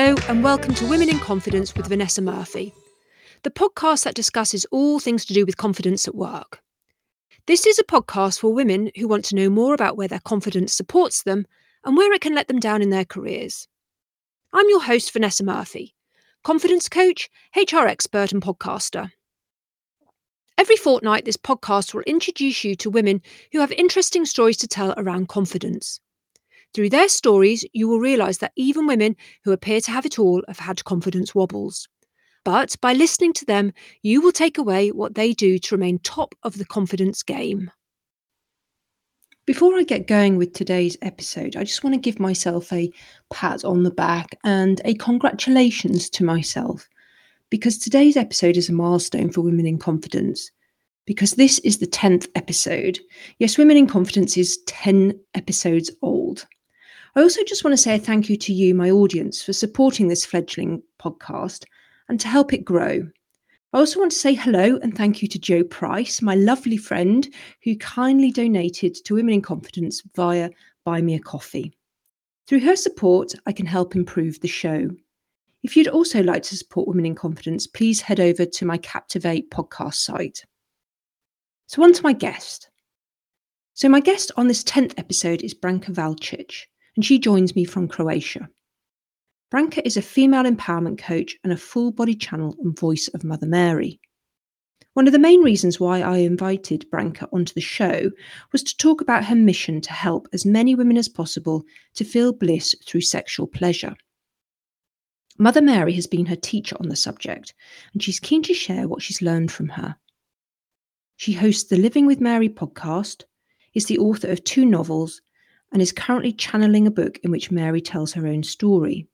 Hello, and welcome to Women in Confidence with Vanessa Murphy, the podcast that discusses all things to do with confidence at work. This is a podcast for women who want to know more about where their confidence supports them and where it can let them down in their careers. I'm your host, Vanessa Murphy, confidence coach, HR expert, and podcaster. Every fortnight, this podcast will introduce you to women who have interesting stories to tell around confidence. Through their stories, you will realise that even women who appear to have it all have had confidence wobbles. But by listening to them, you will take away what they do to remain top of the confidence game. Before I get going with today's episode, I just want to give myself a pat on the back and a congratulations to myself because today's episode is a milestone for Women in Confidence. Because this is the 10th episode. Yes, Women in Confidence is 10 episodes old. I also just want to say a thank you to you, my audience, for supporting this fledgling podcast and to help it grow. I also want to say hello and thank you to Joe Price, my lovely friend, who kindly donated to Women in Confidence via Buy Me a Coffee. Through her support, I can help improve the show. If you'd also like to support Women in Confidence, please head over to my Captivate podcast site. So, on to my guest. So, my guest on this 10th episode is Branka Valcic and she joins me from Croatia. Branka is a female empowerment coach and a full body channel and voice of Mother Mary. One of the main reasons why I invited Branka onto the show was to talk about her mission to help as many women as possible to feel bliss through sexual pleasure. Mother Mary has been her teacher on the subject, and she's keen to share what she's learned from her. She hosts the Living with Mary podcast, is the author of two novels, and is currently channeling a book in which Mary tells her own story.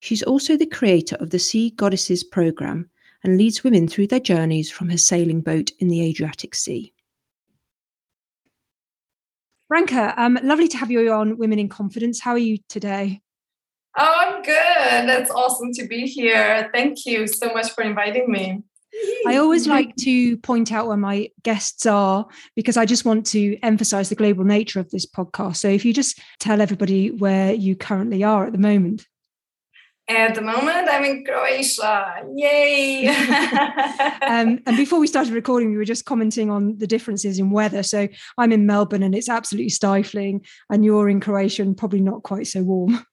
She's also the creator of the Sea Goddesses program and leads women through their journeys from her sailing boat in the Adriatic Sea. Branka, um, lovely to have you on Women in Confidence. How are you today? Oh, I'm good. It's awesome to be here. Thank you so much for inviting me. I always like to point out where my guests are because I just want to emphasize the global nature of this podcast. So if you just tell everybody where you currently are at the moment. At the moment, I'm in Croatia. Yay! um, and before we started recording, we were just commenting on the differences in weather. So I'm in Melbourne and it's absolutely stifling, and you're in Croatia and probably not quite so warm.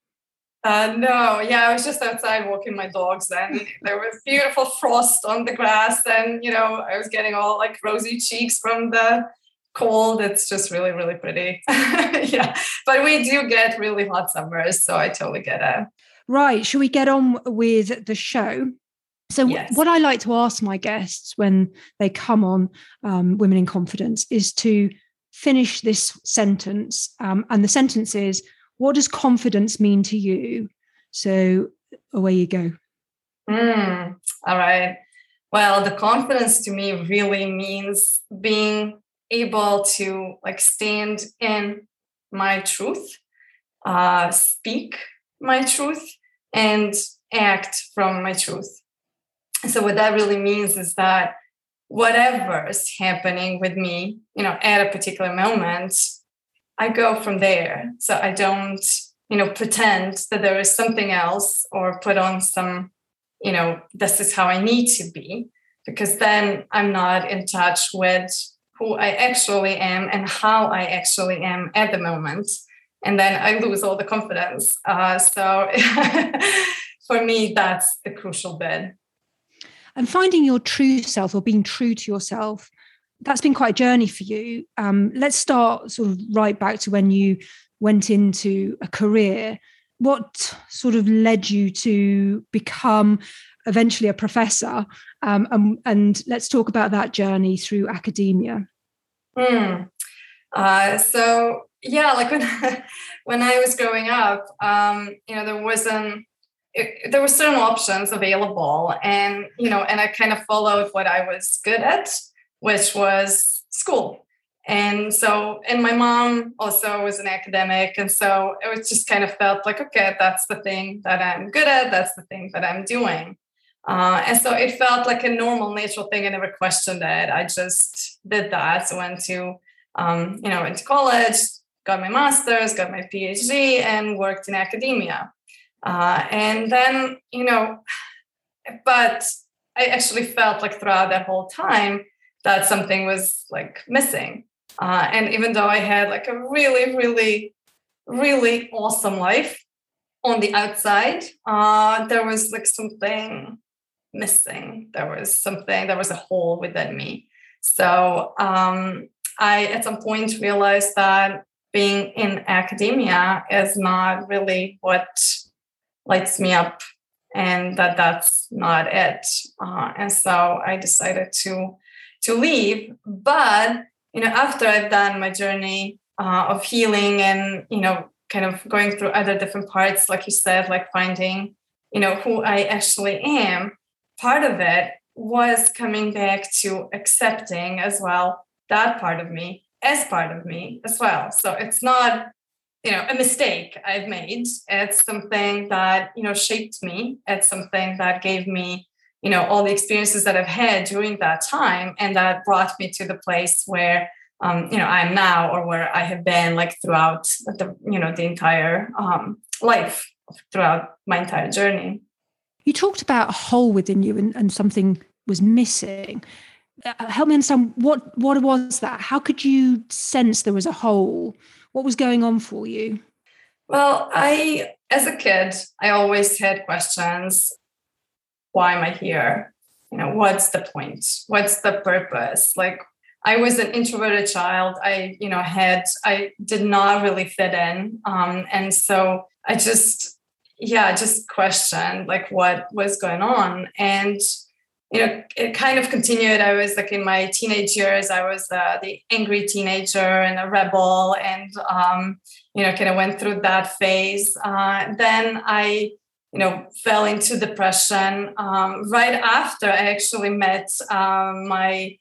Uh, no, yeah, I was just outside walking my dogs, and there was beautiful frost on the grass, and you know, I was getting all like rosy cheeks from the cold. It's just really, really pretty. yeah, but we do get really hot summers, so I totally get it. Right, should we get on with the show? So, yes. what I like to ask my guests when they come on um, Women in Confidence is to finish this sentence, um, and the sentence is what does confidence mean to you? So away you go. Mm, all right. Well, the confidence to me really means being able to like stand in my truth, uh, speak my truth, and act from my truth. So what that really means is that whatever is happening with me, you know, at a particular moment, I go from there. So I don't, you know, pretend that there is something else or put on some, you know, this is how I need to be, because then I'm not in touch with who I actually am and how I actually am at the moment. And then I lose all the confidence. Uh, so for me, that's the crucial bit. And finding your true self or being true to yourself that's been quite a journey for you. Um, let's start sort of right back to when you went into a career. What sort of led you to become eventually a professor? Um, and, and, let's talk about that journey through academia. Hmm. Uh, so yeah, like when when I was growing up, um, you know, there wasn't it, there were certain options available, and you know, and I kind of followed what I was good at which was school. And so, and my mom also was an academic. And so it was just kind of felt like, okay, that's the thing that I'm good at. That's the thing that I'm doing. Uh, and so it felt like a normal, natural thing. I never questioned it. I just did that. So went to, um, you know, went to college, got my master's, got my PhD, and worked in academia. Uh, and then, you know, but I actually felt like throughout that whole time that something was like missing. Uh, and even though I had like a really, really, really awesome life on the outside, uh, there was like something missing. There was something, there was a hole within me. So um, I, at some point, realized that being in academia is not really what lights me up and that that's not it uh, and so i decided to to leave but you know after i've done my journey uh, of healing and you know kind of going through other different parts like you said like finding you know who i actually am part of it was coming back to accepting as well that part of me as part of me as well. So it's not you know a mistake i've made. It's something that you know shaped me. It's something that gave me you know all the experiences that i've had during that time and that brought me to the place where um, you know i'm now or where i have been like throughout the you know the entire um, life throughout my entire journey you talked about a hole within you and, and something was missing uh, help me understand what what was that how could you sense there was a hole what was going on for you? Well, I, as a kid, I always had questions. Why am I here? You know, what's the point? What's the purpose? Like, I was an introverted child. I, you know, had, I did not really fit in. Um, and so I just, yeah, just questioned like what was going on. And you know, it kind of continued. I was like in my teenage years, I was uh, the angry teenager and a rebel, and um, you know, kind of went through that phase. Uh, then I, you know, fell into depression. Um, right after I actually met um, my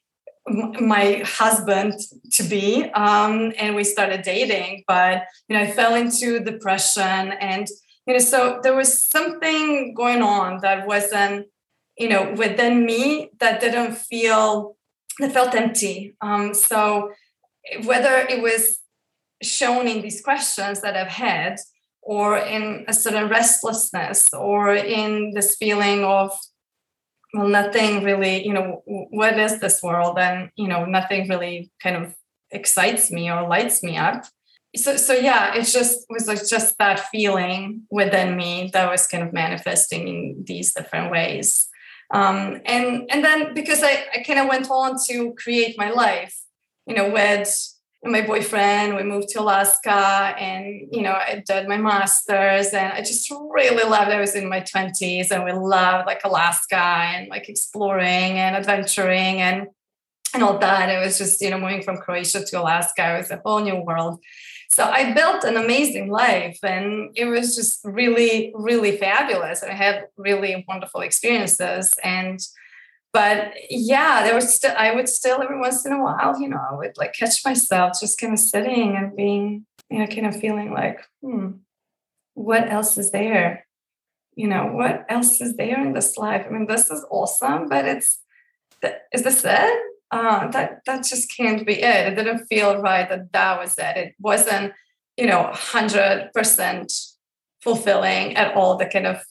my husband to be, um, and we started dating. But you know, I fell into depression, and you know, so there was something going on that wasn't you know within me that didn't feel that felt empty um, so whether it was shown in these questions that i've had or in a certain restlessness or in this feeling of well nothing really you know what is this world? And you know nothing really kind of excites me or lights me up. So so yeah it just was like just that feeling within me that was kind of manifesting in these different ways. Um, and and then because I, I kind of went on to create my life, you know, with my boyfriend, we moved to Alaska, and you know, I did my masters, and I just really loved. I was in my twenties, and we loved like Alaska and like exploring and adventuring and and all that. It was just you know moving from Croatia to Alaska. It was a whole new world. So I built an amazing life and it was just really, really fabulous. and I had really wonderful experiences. And but yeah, there was still I would still every once in a while, you know, I would like catch myself just kind of sitting and being, you know, kind of feeling like, hmm, what else is there? You know, what else is there in this life? I mean, this is awesome, but it's is this it? uh, that that just can't be it. It didn't feel right that that was it. It wasn't, you know, hundred percent fulfilling at all the kind of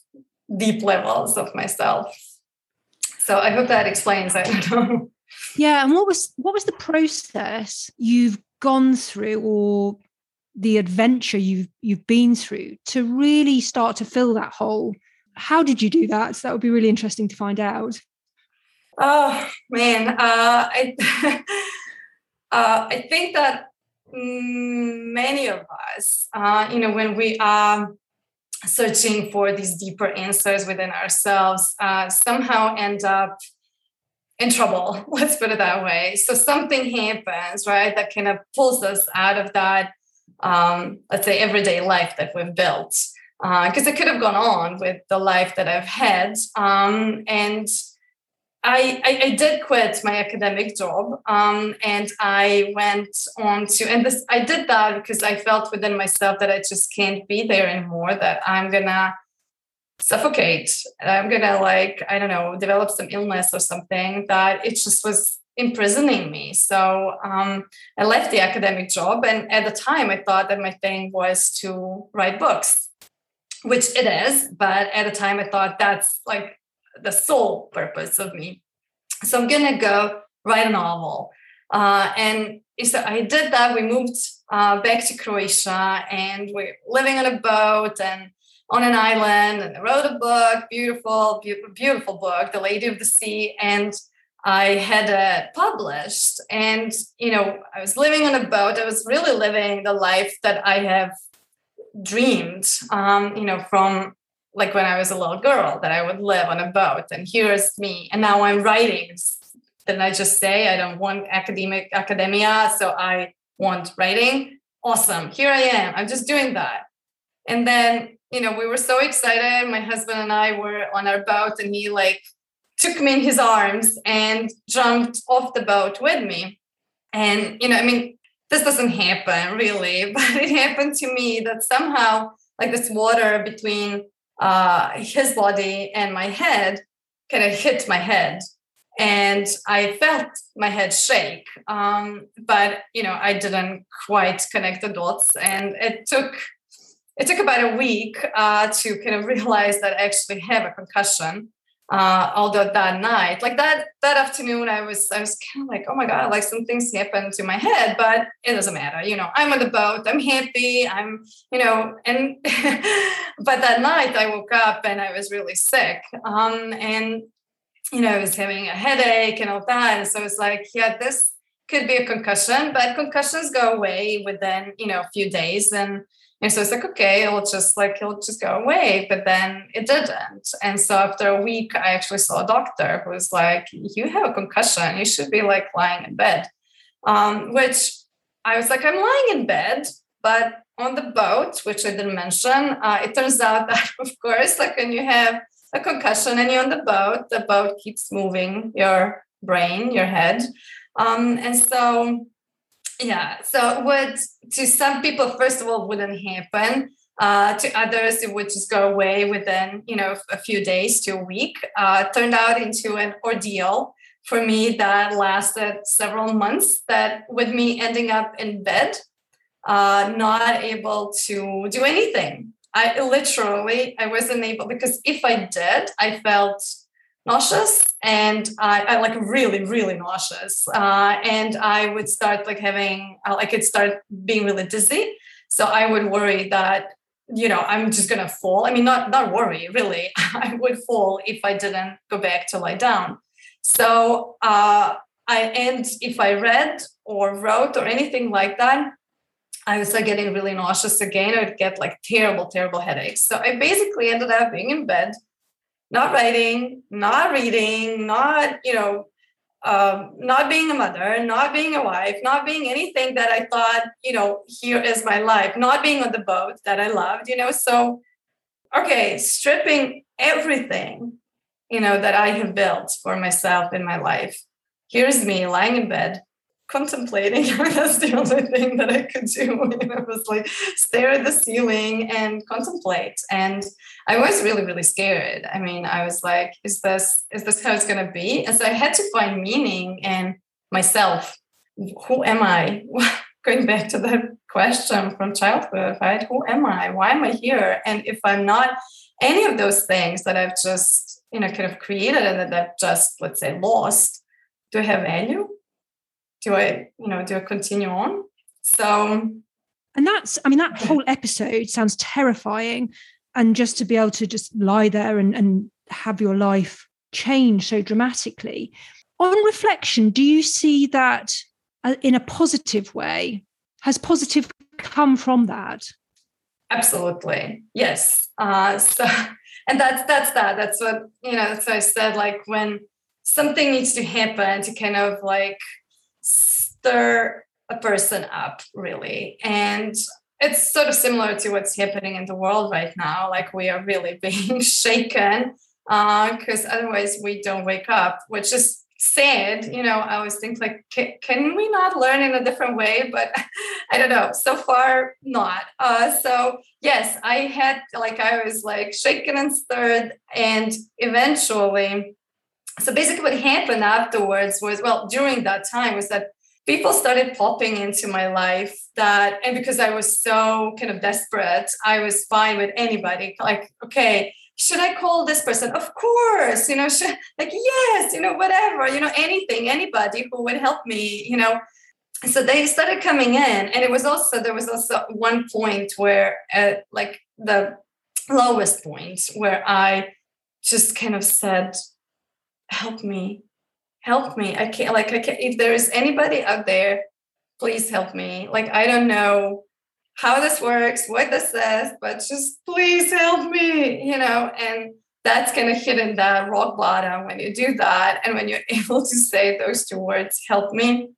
deep levels of myself. So I hope that explains. I. Yeah, and what was what was the process you've gone through, or the adventure you've you've been through to really start to fill that hole? How did you do that? So that would be really interesting to find out. Oh man, uh, I uh, I think that many of us, uh, you know, when we are searching for these deeper answers within ourselves, uh, somehow end up in trouble. Let's put it that way. So something happens, right, that kind of pulls us out of that, um, let's say, everyday life that we've built. Because uh, it could have gone on with the life that I've had, um, and I, I, I, did quit my academic job um, and I went on to, and this, I did that because I felt within myself that I just can't be there anymore, that I'm gonna suffocate. I'm gonna, like, I don't know, develop some illness or something that it just was imprisoning me. So um, I left the academic job. And at the time, I thought that my thing was to write books which it is. But at the time, I thought that's like the sole purpose of me. So I'm gonna go write a novel. Uh, and so I did that. We moved uh, back to Croatia and we're living on a boat and on an island. And I wrote a book, beautiful, beautiful, beautiful book, The Lady of the Sea. And I had it published. And, you know, I was living on a boat. I was really living the life that I have dreamed, um, you know, from like when I was a little girl, that I would live on a boat. And here's me. And now I'm writing didn't I just say I don't want academic academia, so I want writing? Awesome. Here I am. I'm just doing that. And then, you know, we were so excited. My husband and I were on our boat and he like took me in his arms and jumped off the boat with me. And, you know, I mean, this doesn't happen really, but it happened to me that somehow like this water between uh, his body and my head kind of hit my head and I felt my head shake. Um, but you know, I didn't quite connect the dots, and it took it took about a week uh, to kind of realize that I actually have a concussion. Uh, although that night, like that that afternoon, I was I was kind of like, oh my god, like some things happened to my head, but it doesn't matter. You know, I'm on the boat, I'm happy, I'm you know, and but that night I woke up and I was really sick, um, and you know, I was having a headache and all that. And so it's like, yeah, this could be a concussion, but concussions go away within, you know, a few days. And, and so it's like, okay, it'll just like, it'll just go away. But then it didn't. And so after a week, I actually saw a doctor who was like, you have a concussion. You should be like lying in bed. Um, which I was like, I'm lying in bed, but on the boat, which I didn't mention, uh, it turns out that, of course, like when you have a concussion and you're on the boat, the boat keeps moving your brain, your head. Um, and so, yeah, so what to some people, first of all, wouldn't happen. Uh, to others, it would just go away within, you know, a few days to a week. Uh, turned out into an ordeal for me that lasted several months. That with me ending up in bed, uh, not able to do anything. I literally I wasn't able because if I did, I felt nauseous and I, I like really really nauseous, uh, and I would start like having uh, I could start being really dizzy. So I would worry that you know I'm just gonna fall. I mean, not not worry really. I would fall if I didn't go back to lie down. So uh, I and if I read or wrote or anything like that, I was like getting really nauseous again. I would get like terrible, terrible headaches. So I basically ended up being in bed, not writing, not reading, not, you know, um, not being a mother, not being a wife, not being anything that I thought, you know, here is my life, not being on the boat that I loved, you know. So, okay, stripping everything, you know, that I have built for myself in my life. Here's me lying in bed, contemplating. That's the only thing that I could do. You was like stare at the ceiling and contemplate. And I was really, really scared. I mean, I was like, is this is this how it's gonna be? And so I had to find meaning in myself. Who am I? Going back to the question from childhood, right? Who am I? Why am I here? And if I'm not any of those things that I've just, you know, kind of created and that I've just, let's say, lost, do I have value? Do I, you know, do I continue on? So and that's I mean, that whole episode sounds terrifying. And just to be able to just lie there and, and have your life change so dramatically. On reflection, do you see that uh, in a positive way? Has positive come from that? Absolutely, yes. Uh, so, and that's that's that. That's what you know. That's what I said. Like when something needs to happen to kind of like stir a person up really. And it's sort of similar to what's happening in the world right now. Like we are really being shaken because uh, otherwise we don't wake up which is sad you know. I always think like can, can we not learn in a different way? But i don't know. So far not. Uh, so yes i had like i was like shaken and stirred and eventually so basically what happened afterwards was well during that time was that people started popping into my life that and because i was so kind of desperate i was fine with anybody. Like okay should i call this person? Of course you know should, like yes you know whatever you know anything anybody who would help me you know. So they started coming in and it was also there was also one point where at like the lowest point where i just kind of said help me help me. I can't like i can't if there is anybody out there please help me. Like i don't know how this works what this says but just please help me you know? And that's kind of hitting that rock bottom when you do that and when you're able to say those two words help me.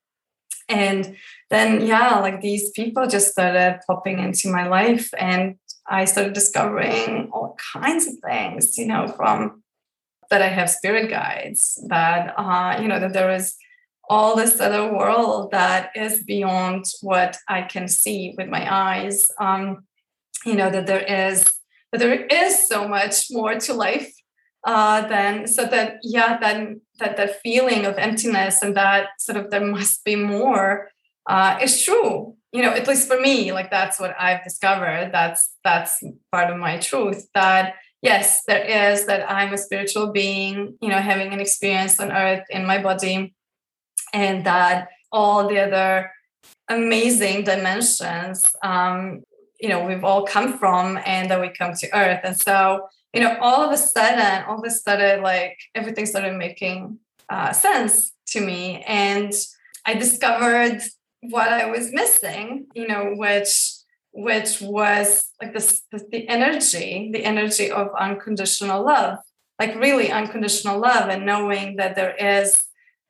And then yeah like these people just started popping into my life and i started discovering all kinds of things you know from that I have spirit guides, that uh, you know that there is all this other world that is beyond what I can see with my eyes. Um, you know that there is that there is so much more to life uh, than so that yeah then that that feeling of emptiness and that sort of there must be more uh, is true you know at least for me like that's what i've discovered that's that's part of my truth that yes, there is that I'm a spiritual being, you know, having an experience on earth in my body, and that all the other amazing dimensions, um, you know, we've all come from, and that we come to earth. And so, you know, all of a sudden, all of a sudden, like everything started making uh, sense to me. And I discovered what I was missing, you know, which which was like this, the energy the energy of unconditional love like really unconditional love and knowing that there is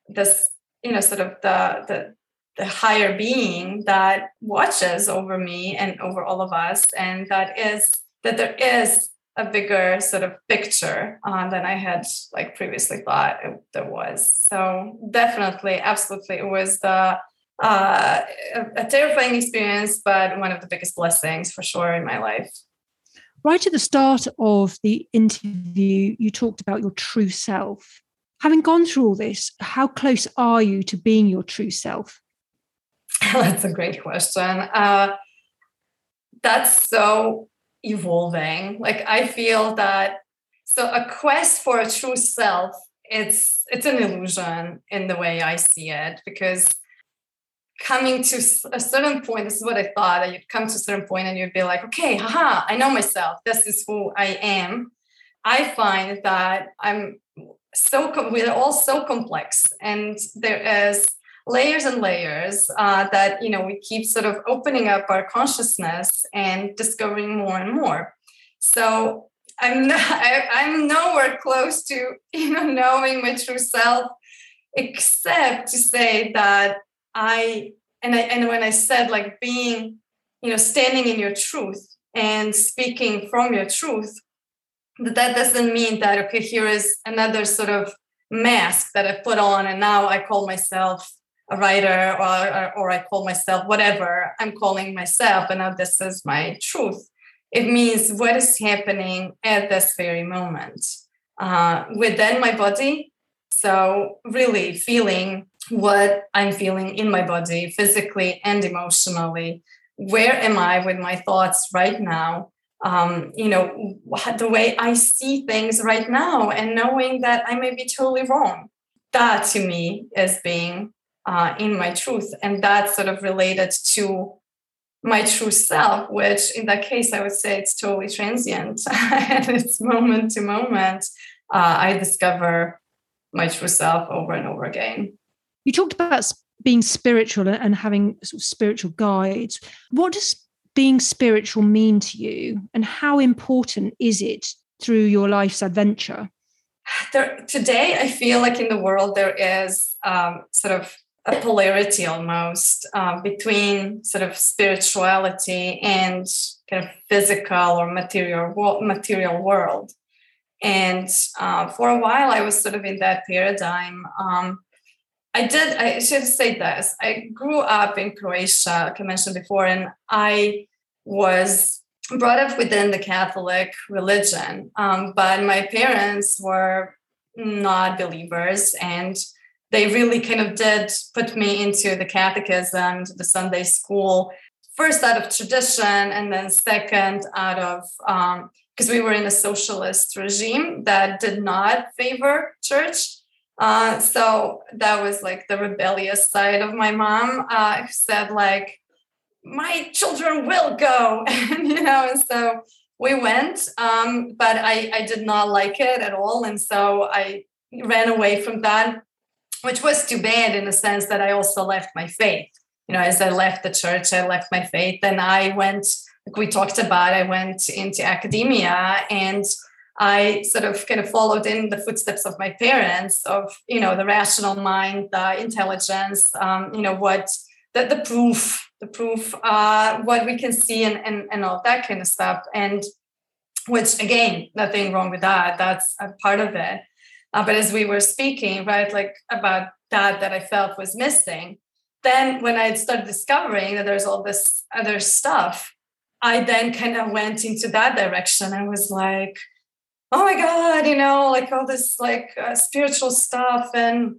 this you know sort of the the the higher being that watches over me and over all of us and that is that there is a bigger sort of picture uh, than i had like previously thought it, there was. So definitely absolutely it was the uh, a, a terrifying experience, but one of the biggest blessings for sure in my life. Right at the start of the interview, you talked about your true self. Having gone through all this, how close are you to being your true self? that's a great question. Uh, that's so evolving. Like I feel that so a quest for a true self, it's it's an illusion in the way I see it because coming to a certain point, this is what I thought that you'd come to a certain point and you'd be like, okay, haha, I know myself. This is who I am. I find that I'm so we're all so complex, and there is layers and layers uh, that you know we keep sort of opening up our consciousness and discovering more and more. So I'm not, I, I'm nowhere close to you know knowing my true self, except to say that I and I and when I said like being, you know, standing in your truth and speaking from your truth, that that doesn't mean that okay, here is another sort of mask that I put on, and now I call myself a writer or, or, or I call myself whatever I'm calling myself, and now this is my truth. It means what is happening at this very moment uh, within my body. So really feeling what I'm feeling in my body, physically and emotionally. Where am I with my thoughts right now? Um, you know, the way I see things right now, and knowing that I may be totally wrong. That to me is being uh, in my truth. And that's sort of related to my true self, which in that case, I would say it's totally transient and it's moment to moment. Uh, I discover my true self over and over again. You talked about being spiritual and having sort of spiritual guides. What does being spiritual mean to you, and how important is it through your life's adventure? There, today, I feel like in the world there is um, sort of a polarity almost uh, between sort of spirituality and kind of physical or material material world. And uh, for a while, I was sort of in that paradigm. Um, I did, I should say this. I grew up in Croatia, like I mentioned before, and I was brought up within the Catholic religion. Um, but my parents were not believers. And they really kind of did put me into the catechism, the Sunday school, first out of tradition, and then second out of because um, we were in a socialist regime that did not favor church. Uh, so that was like the rebellious side of my mom. Uh, said like, "My children will go," and you know, and so we went. Um, but I I did not like it at all, and so I ran away from that which was too bad in the sense that I also left my faith. You know, as I left the church, I left my faith and I went, like we talked about, I went into academia and I sort of kind of followed in the footsteps of my parents of, you know, the rational mind, the intelligence, um, you know, what the, the proof, the proof, uh, what we can see and, and, and all that kind of stuff. And which again, nothing wrong with that. That's a part of it. Uh, but as we were speaking, right, like about that that I felt was missing, then when I started discovering that there's all this other stuff, I then kind of went into that direction. I was like, oh my god, you know, like all this like uh, spiritual stuff, and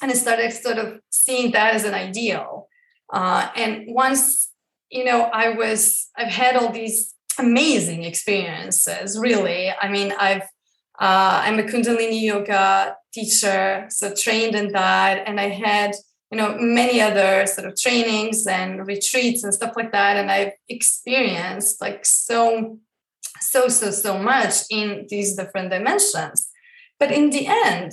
and I started sort of seeing that as an ideal. Uh, and once you know, I was I've had all these amazing experiences. Really, I mean, I've uh, I'm a Kundalini yoga teacher, so trained in that, and I had you know many other sort of trainings and retreats and stuff like that, and I've experienced like so, so, so, so much in these different dimensions. But in the end,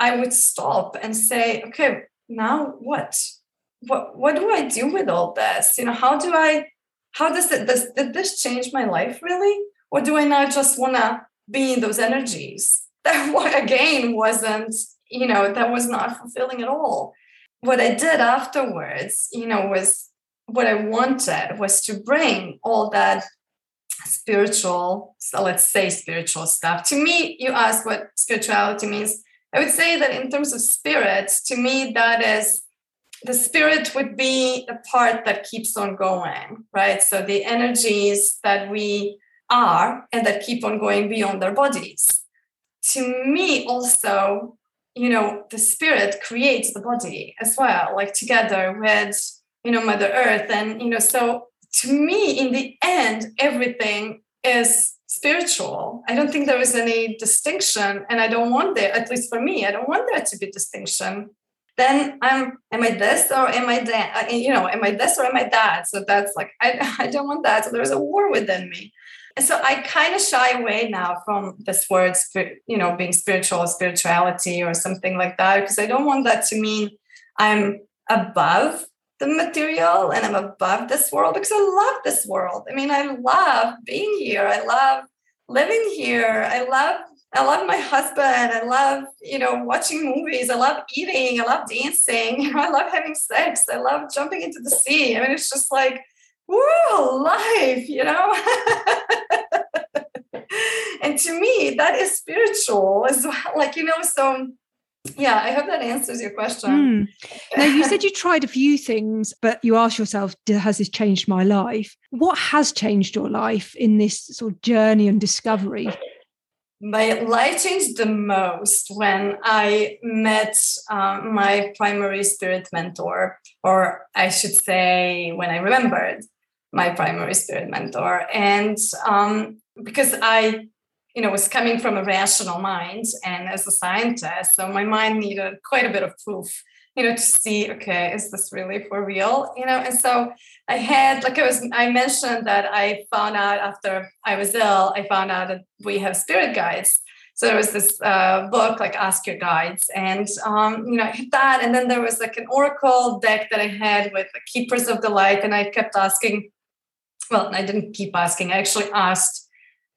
I would stop and say, okay, now what? What what do I do with all this? You know, how do I? How does it? Does did this change my life really? Or do I now just wanna be in those energies that again wasn't you know that was not fulfilling at all what i did afterwards you know was what i wanted was to bring all that spiritual so let's say spiritual stuff to me you ask what spirituality means i would say that in terms of spirit to me that is the spirit would be the part that keeps on going right so the energies that we are and that keep on going beyond their bodies. To me, also, you know, the spirit creates the body as well, like together with, you know, Mother Earth. And, you know, so to me, in the end, everything is spiritual. I don't think there is any distinction. And I don't want there, at least for me, I don't want there to be distinction. Then I'm, am I this or am I that? Uh, you know, am I this or am I that? So that's like, I, I don't want that. So there's a war within me. And so I kind of shy away now from this word, you know, being spiritual or spirituality or something like that, because I don't want that to mean I'm above the material and I'm above this world because I love this world. I mean, I love being here. I love living here. I love I love my husband. I love, you know, watching movies. I love eating. I love dancing. I love having sex. I love jumping into the sea. I mean, it's just like woo, life, you know? and to me, that is spiritual as well. Like, you know, so yeah, I hope that answers your question. Mm. Now, you said you tried a few things, but you asked yourself, has this changed my life? What has changed your life in this sort of journey and discovery? My life changed the most when I met um, my primary spirit mentor, or I should say, when I remembered my primary spirit mentor. And um, because I, you know, was coming from a rational mind and as a scientist, so my mind needed quite a bit of proof, you know, to see, okay, is this really for real? You know, and so I had, like I was, I mentioned that I found out after I was ill, I found out that we have spirit guides. So there was this uh, book like Ask Your Guides, and um, you know I hit that, and then there was like an oracle deck that I had with the Keepers of the Light, and I kept asking well, I didn't keep asking. I actually asked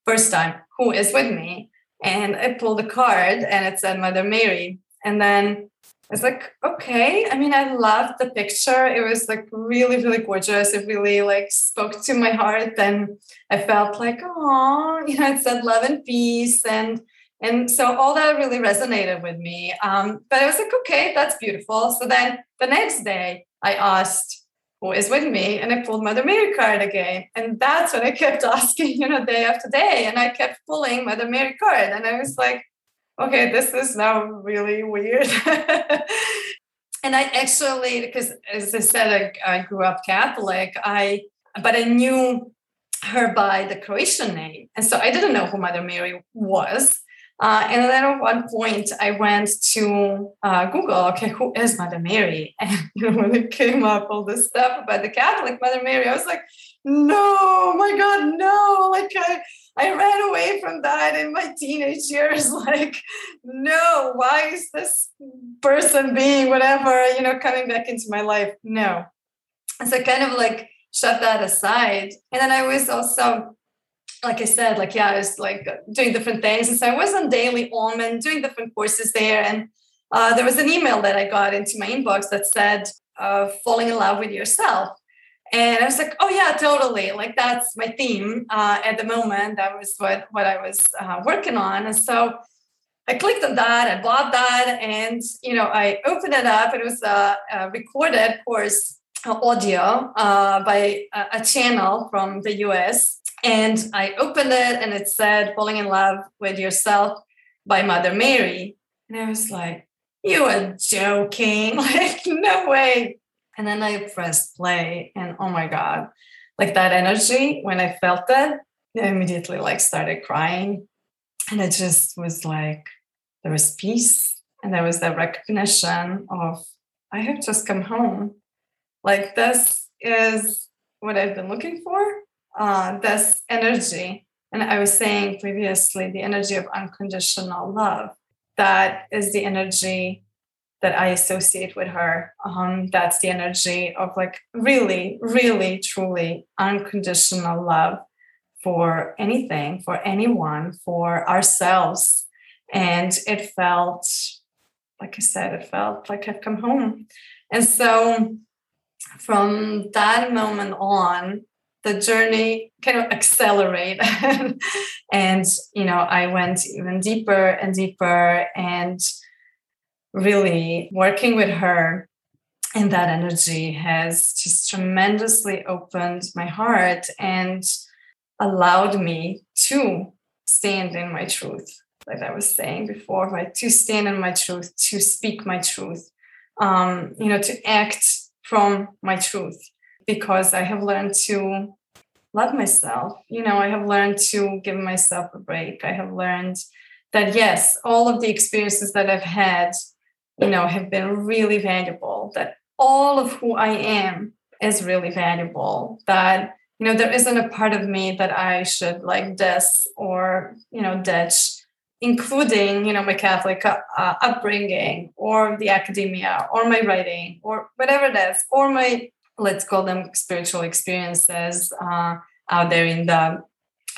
first time, who is with me? And I pulled a card and it said Mother Mary. And then it's like, okay. I mean, I loved the picture. It was like really, really gorgeous. It really like spoke to my heart. And I felt like, oh, you know, it said love and peace. And and so all that really resonated with me. Um, but I was like, okay, that's beautiful. So then the next day I asked, who is with me and i pulled mother mary card again and that's what i kept asking you know day after day and i kept pulling mother mary card and i was like okay, this is now really weird. and I actually, because as I said, I, I grew up Catholic. I but I knew her by the Croatian name, and so I didn't know who Mother Mary was. Uh, and then at one point, I went to uh, Google, okay, who is Mother Mary? And you know, when it came up all this stuff about the Catholic Mother Mary, I was like, no, my God, no. Like I, I ran away from that in my teenage years. Like, no, why is this person being whatever, you know, coming back into my life? No. So kind of like shut that aside. And then I was also like I said, like yeah, I was like doing different things, and so I was on Daily Om and doing different courses there. And uh, there was an email that I got into my inbox that said, uh, "Falling in love with yourself," and I was like, "Oh yeah, totally! Like that's my theme uh, at the moment. That was what what I was uh, working on." And so I clicked on that, I bought that, and you know, I opened it up. It was a, a recorded course audio uh, by a, a channel from the US and I opened it and it said Falling in Love with Yourself by Mother Mary. And I was like, You are joking. Like, no way. And then I pressed play and oh my God, like that energy, when I felt it, I immediately like started crying. And it just was like, there was peace and there was that recognition of, I have just come home. Like, this is what I've been looking for uh, this energy. And I was saying previously, the energy of unconditional love. That is the energy that I associate with her. Um, that's the energy of like really, really, truly unconditional love for anything, for anyone, for ourselves. And it felt, like I said, it felt like I've come home. And so from that moment on, the journey kind of accelerate. And you know i went even deeper and deeper and really working with her. And that energy has just tremendously opened my heart and allowed me to stand in my truth like i was saying before right to stand in my truth to speak my truth um, you know to act from my truth. Because I have learned to love myself. You know, I have learned to give myself a break. I have learned that, yes, all of the experiences that I've had, you know, have been really valuable, that all of who I am is really valuable, that, you know, there isn't a part of me that I should like dis or, you know, ditch including you know my catholic uh, upbringing or the academia or my writing or whatever it is or my let's call them spiritual experiences uh, out there in the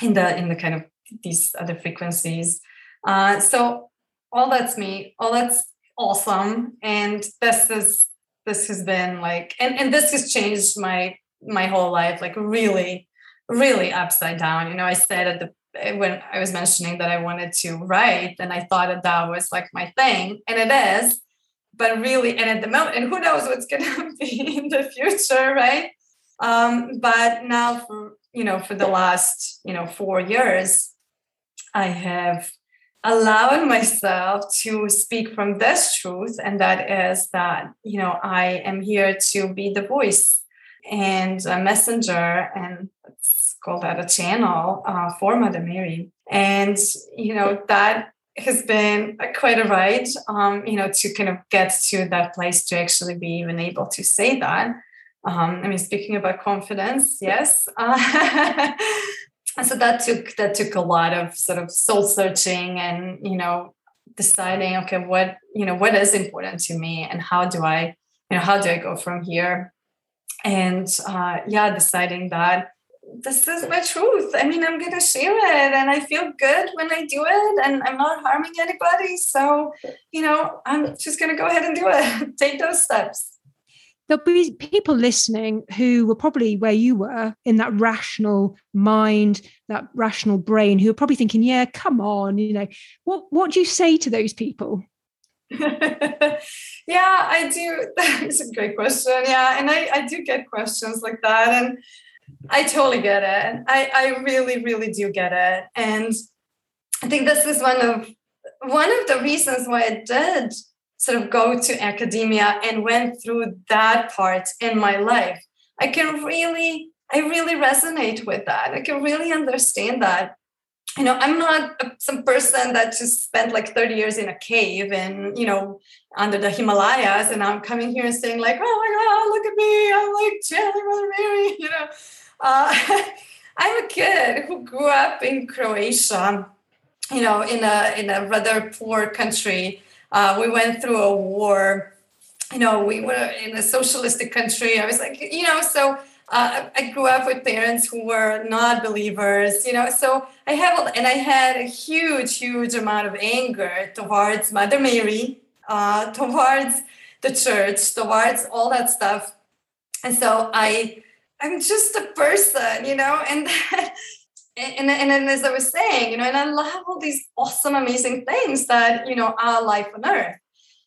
in the in the kind of these other frequencies. Uh, so all that's me all that's awesome. And this is this has been like and, and this has changed my my whole life like really really upside down. You know i said at the when i was mentioning that i wanted to write and i thought that that was like my thing and it is but really, and at the moment, and who knows what's going to be in the future, right? Um, but now, for you know, for the last you know four years, I have allowed myself to speak from this truth, and that is that you know I am here to be the voice and a messenger, and let's call that a channel uh, for Mother Mary, and you know that has been quite a ride, um, you know, to kind of get to that place to actually be even able to say that. Um, I mean, speaking about confidence, yes. Uh, so that took that took a lot of sort of soul searching and you know deciding okay what you know what is important to me and how do i you know how do i go from here and uh, yeah deciding that this is my truth. I mean, I'm going to share it and I feel good when I do it and I'm not harming anybody. So, you know, I'm just going to go ahead and do it, take those steps. There'll be people listening who were probably where you were in that rational mind, that rational brain, who are probably thinking, yeah, come on, you know, what, what do you say to those people? yeah, I do. That's a great question. Yeah. And I, I do get questions like that. And I totally get it. I, I really, really do get it. And I think this is one of one of the reasons why I did sort of go to academia and went through that part in my life, I can really, I really resonate with that. I can really understand that. You know, I'm not some person that just spent like 30 years in a cave and, you know, under the Himalayas, and I'm coming here and saying, like, oh my God, look at me. I'm like channeling Mother Mary, you know. Uh, I'm a kid who grew up in Croatia you know, in a in a rather poor country. Uh, we went through a war. You know, we were in a socialistic country. I was like, you know, so uh, I grew up with parents who were not believers. You know, so I have, and I had a huge, huge amount of anger towards Mother Mary, uh, towards the church, towards all that stuff. And so I, I'm just a person, you know, and and, and, and as I was saying, you know, and I love all these awesome, amazing things that, you know, are life on earth.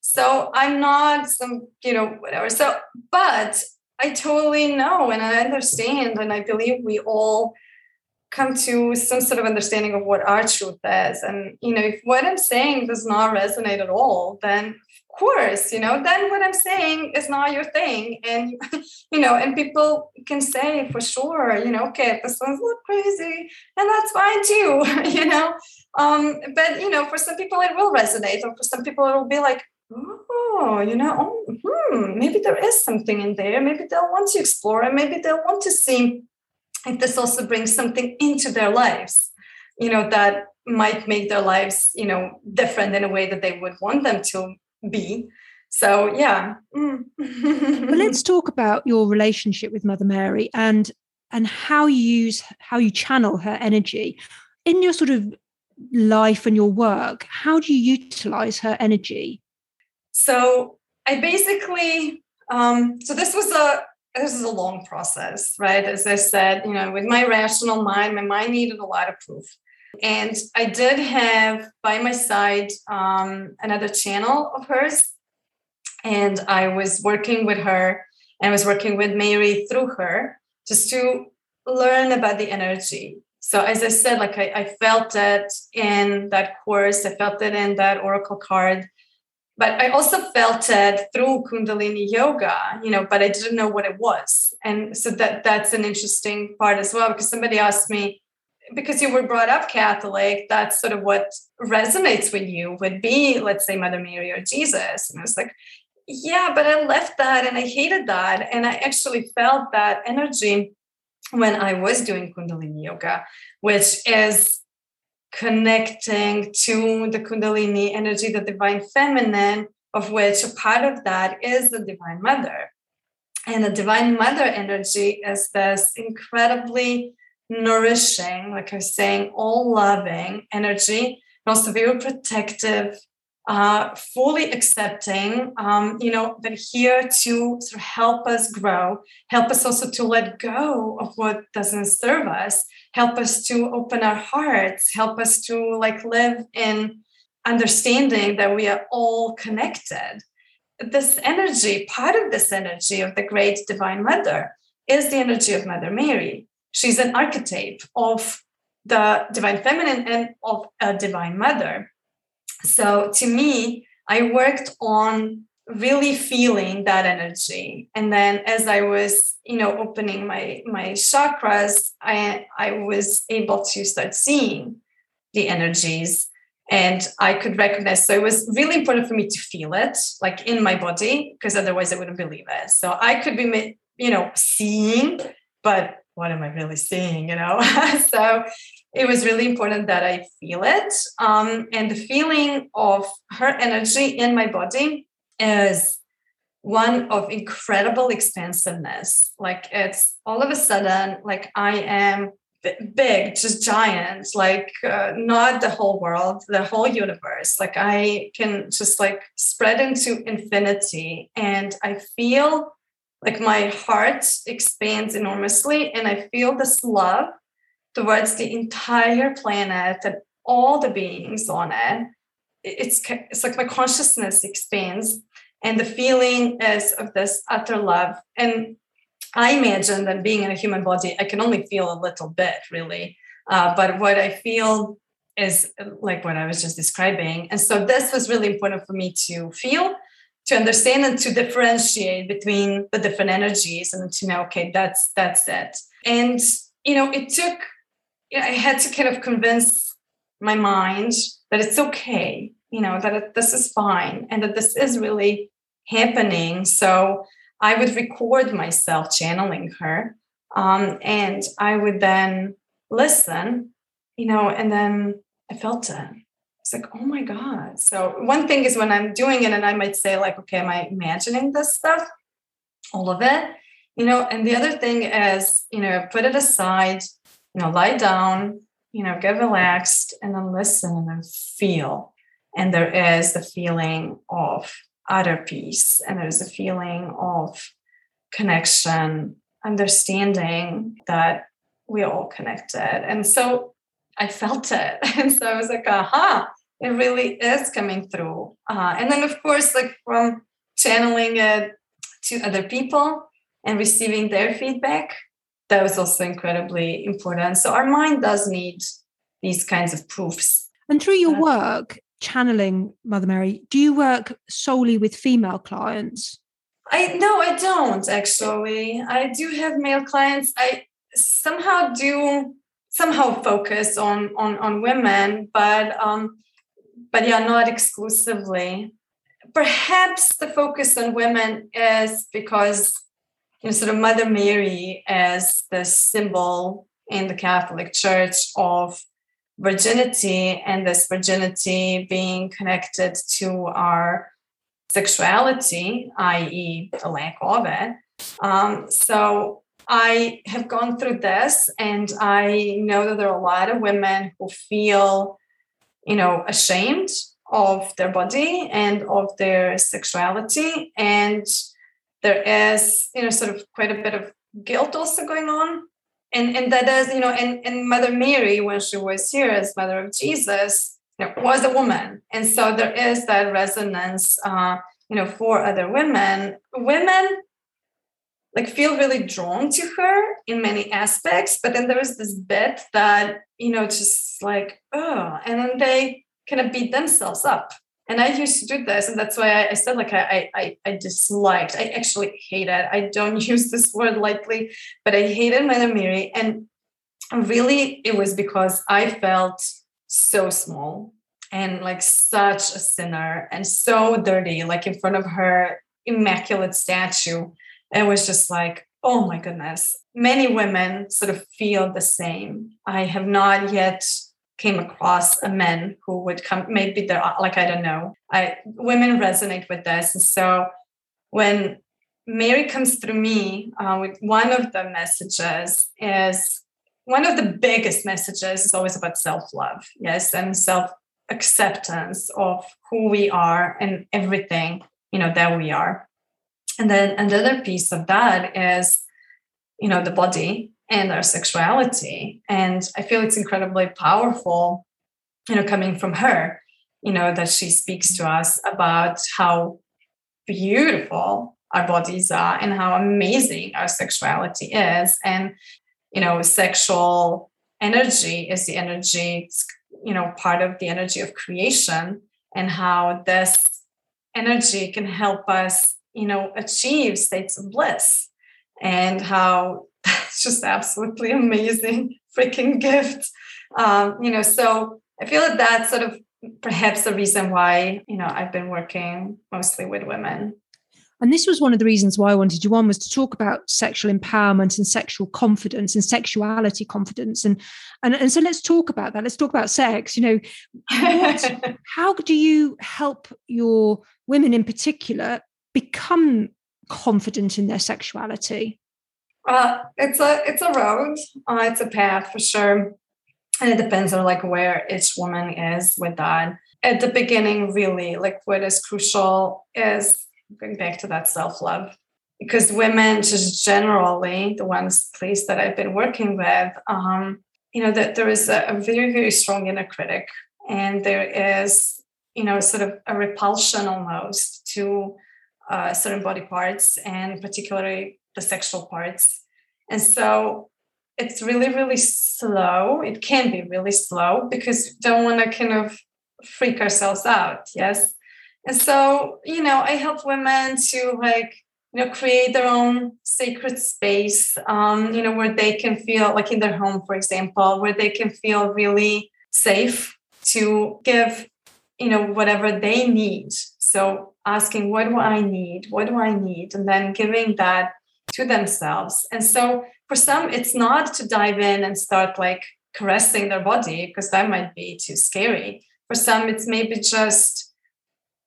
So I'm not some, you know, whatever. So, but I totally know and I understand, and I believe we all come to some sort of understanding of what our truth is. And, you know, if what I'm saying does not resonate at all, then course you know then what i'm saying is not your thing. And you know and people can say for sure you know okay this one's little crazy and that's fine too you know? Um but you know for some people it will resonate or for some people it will be like oh you know oh, hmm, maybe there is something in there. Maybe they'll want to explore and maybe they'll want to see if this also brings something into their lives you know that might make their lives you know different in a way that they would want them to be. So yeah. Mm. well, let's talk about your relationship with Mother Mary and and how you use how you channel her energy in your sort of life and your work. How do you utilize her energy? So I basically um, so this was a this is a long process, right? As I said, you know, with my rational mind, my mind needed a lot of proof. And I did have by my side um, another channel of hers. And I was working with her and was working with Mary through her just to learn about the energy. So, as I said, like I, I felt it in that course, I felt it in that oracle card but I also felt it through Kundalini yoga, you know, but I didn't know what it was. And so that that's an interesting part as well, because somebody asked me, because you were brought up Catholic, that's sort of what resonates with you would be, let's say, Mother Mary or Jesus. And I was like, yeah, but I left that and I hated that. And I actually felt that energy when I was doing Kundalini yoga, which is connecting to the Kundalini energy, the divine feminine, of which a part of that is the divine mother. And the divine mother energy is this incredibly nourishing, like I was saying, all loving energy, and also very protective, uh, fully accepting, um, you know, but here to sort of help us grow, help us also to let go of what doesn't serve us, help us to open our hearts, help us to like live in understanding that we are all connected. This energy, part of this energy of the great divine mother, is the energy of Mother Mary she's an archetype of the divine feminine and of a divine mother. So to me, I worked on really feeling that energy. And then as i was you know opening my my chakras i i was able to start seeing the energies and i could recognize. So it was really important for me to feel it like in my body because otherwise i wouldn't believe it. So i could be you know seeing but what am I really seeing? You know, so it was really important that I feel it. Um, and the feeling of her energy in my body is one of incredible expansiveness. Like it's all of a sudden, like I am big, just giant, like uh, not the whole world, the whole universe. Like I can just like spread into infinity and I feel like my heart expands enormously and i feel this love towards the entire planet and all the beings on it. It's it's like my consciousness expands and the feeling is of this utter love. And i imagine that being in a human body i can only feel a little bit really. Uh, but what i feel is like what I was just describing. And so this was really important for me to feel, to understand, and to differentiate between the different energies, and to know, okay, that's that's it. And you know, it took. You know, I had to kind of convince my mind that it's okay. You know, that it, this is fine, and that this is really happening. So I would record myself channeling her, um, and I would then listen you know, and then I felt it. It's like, oh my God. So one thing is when I'm doing it and I might say, like, okay, am I imagining this stuff? All of it. You know, and the other thing is, you know, put it aside, you know, lie down, you know, get relaxed and then listen and then feel. And there is the feeling of utter peace and there's a feeling of connection, understanding that we're all connected. And so I felt it. And so I was like, aha, it really is coming through. Uh, and then, of course, like from channeling it to other people and receiving their feedback, that was also incredibly important. So our mind does need these kinds of proofs. And through your work, channeling Mother Mary, do you work solely with female clients? I no, I don't actually. I do have male clients. I somehow do somehow focus on on on women, but um, but yeah, not exclusively. Perhaps the focus on women is because you know, sort of Mother Mary as the symbol in the Catholic Church of virginity, and this virginity being connected to our sexuality, i.e., the lack of it. Um, so I have gone through this and I know that there are a lot of women who feel, you know, ashamed of their body and of their sexuality. And there is, you know, sort of quite a bit of guilt also going on. And, and that is, you know, and, and Mother Mary, when she was here as Mother of Jesus, you know, was a woman. And so there is that resonance, uh, you know, for other women. Women like feel really drawn to her in many aspects but then there is this bit that you know just like oh and then they kind of beat themselves up. And i used to do this and that's why i, said like I, I i disliked i actually hated i don't use this word lightly but i hated mother mary. And really it was because i felt so small and like such a sinner and so dirty like in front of her immaculate statue it was just like, oh my goodness. Many women sort of feel the same. I have not yet came across a man who would come maybe they're like i don't know i women resonate with this and so when mary comes through me uh, with one of the messages is one of the biggest messages is always about self-love yes and self acceptance of who we are and everything you know that we are and then another piece of that is, you know, the body and our sexuality. And I feel it's incredibly powerful, you know, coming from her, you know, that she speaks to us about how beautiful our bodies are and how amazing our sexuality is. And, you know, sexual energy is the energy, you know, part of the energy of creation and how this energy can help us you know achieve states of bliss and how that's just absolutely amazing freaking gift um, you know so i feel that that's sort of perhaps the reason why you know i've been working mostly with women and this was one of the reasons why I wanted you on was to talk about sexual empowerment and sexual confidence and sexuality confidence. And and, and so let's talk about that. Let's talk about sex. You know, what, how do you help your women in particular become confident in their sexuality? Uh, it's a it's a road. Uh, it's a path for sure, and it depends on like where each woman is with that. At the beginning, really, like what is crucial is going back to that self love, because women just generally the ones, please, that I've been working with, um, you know, that there is a, a very very strong inner critic, and there is you know sort of a repulsion almost to uh, certain body parts and particularly the sexual parts. And so it's really, really slow. It can be really slow because we don't want to kind of freak ourselves out. Yes. And so, you know, I help women to like, you know, create their own sacred space, um, you know, where they can feel like in their home, for example, where they can feel really safe to give, you know, whatever they need. So asking, what do I need? What do I need? And then giving that to themselves. And so for some, it's not to dive in and start like caressing their body because that might be too scary. For some, it's maybe just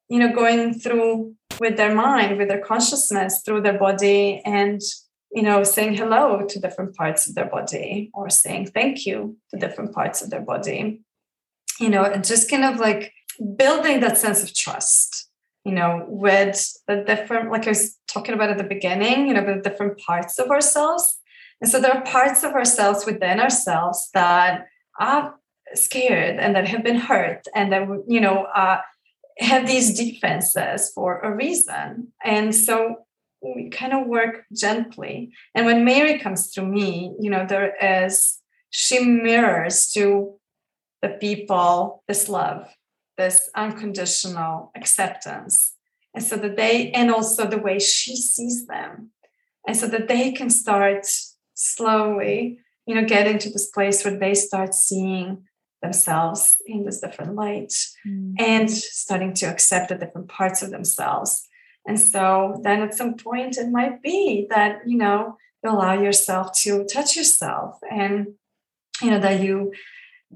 you know going through with their mind with their consciousness through their body and you know saying hello to different parts of their body or saying thank you to different parts of their body you know and just kind of like building that sense of trust you know with the different like i was talking about at the beginning you know the different parts of ourselves and so there are parts of ourselves within ourselves that are scared and that have been hurt and that you know uh, have these defenses for a reason. And so we kind of work gently. And when Mary comes to me, you know, there is, she mirrors to the people this love, this unconditional acceptance. And so that they, and also the way she sees them. And so that they can start slowly, you know, get into this place where they start seeing themselves in this different light mm. and starting to accept the different parts of themselves. And so then at some point it might be that, you know, you allow yourself to touch yourself and, you know, that you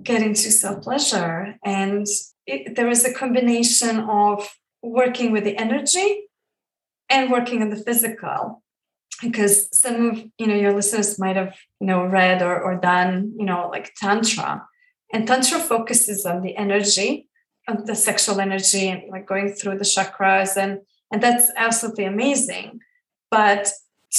get into self pleasure. And it, there is a combination of working with the energy and working on the physical because some of you know your listeners might have you know read or, or done you know like tantra and Tantra focuses on the energy, on the sexual energy, and like going through the chakras. And, and that's absolutely amazing. But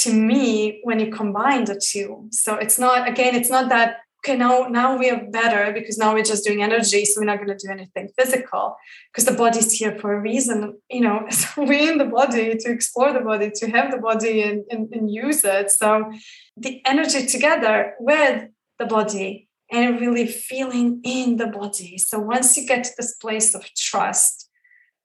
to me, when you combine the two, so it's not, again, it's not that, okay, now, now we are better because now we're just doing energy. So we're not going to do anything physical because the body's here for a reason. You know, so we're in the body to explore the body, to have the body and, and, and use it. So the energy together with the body and really feeling in the body. So once you get to this place of trust,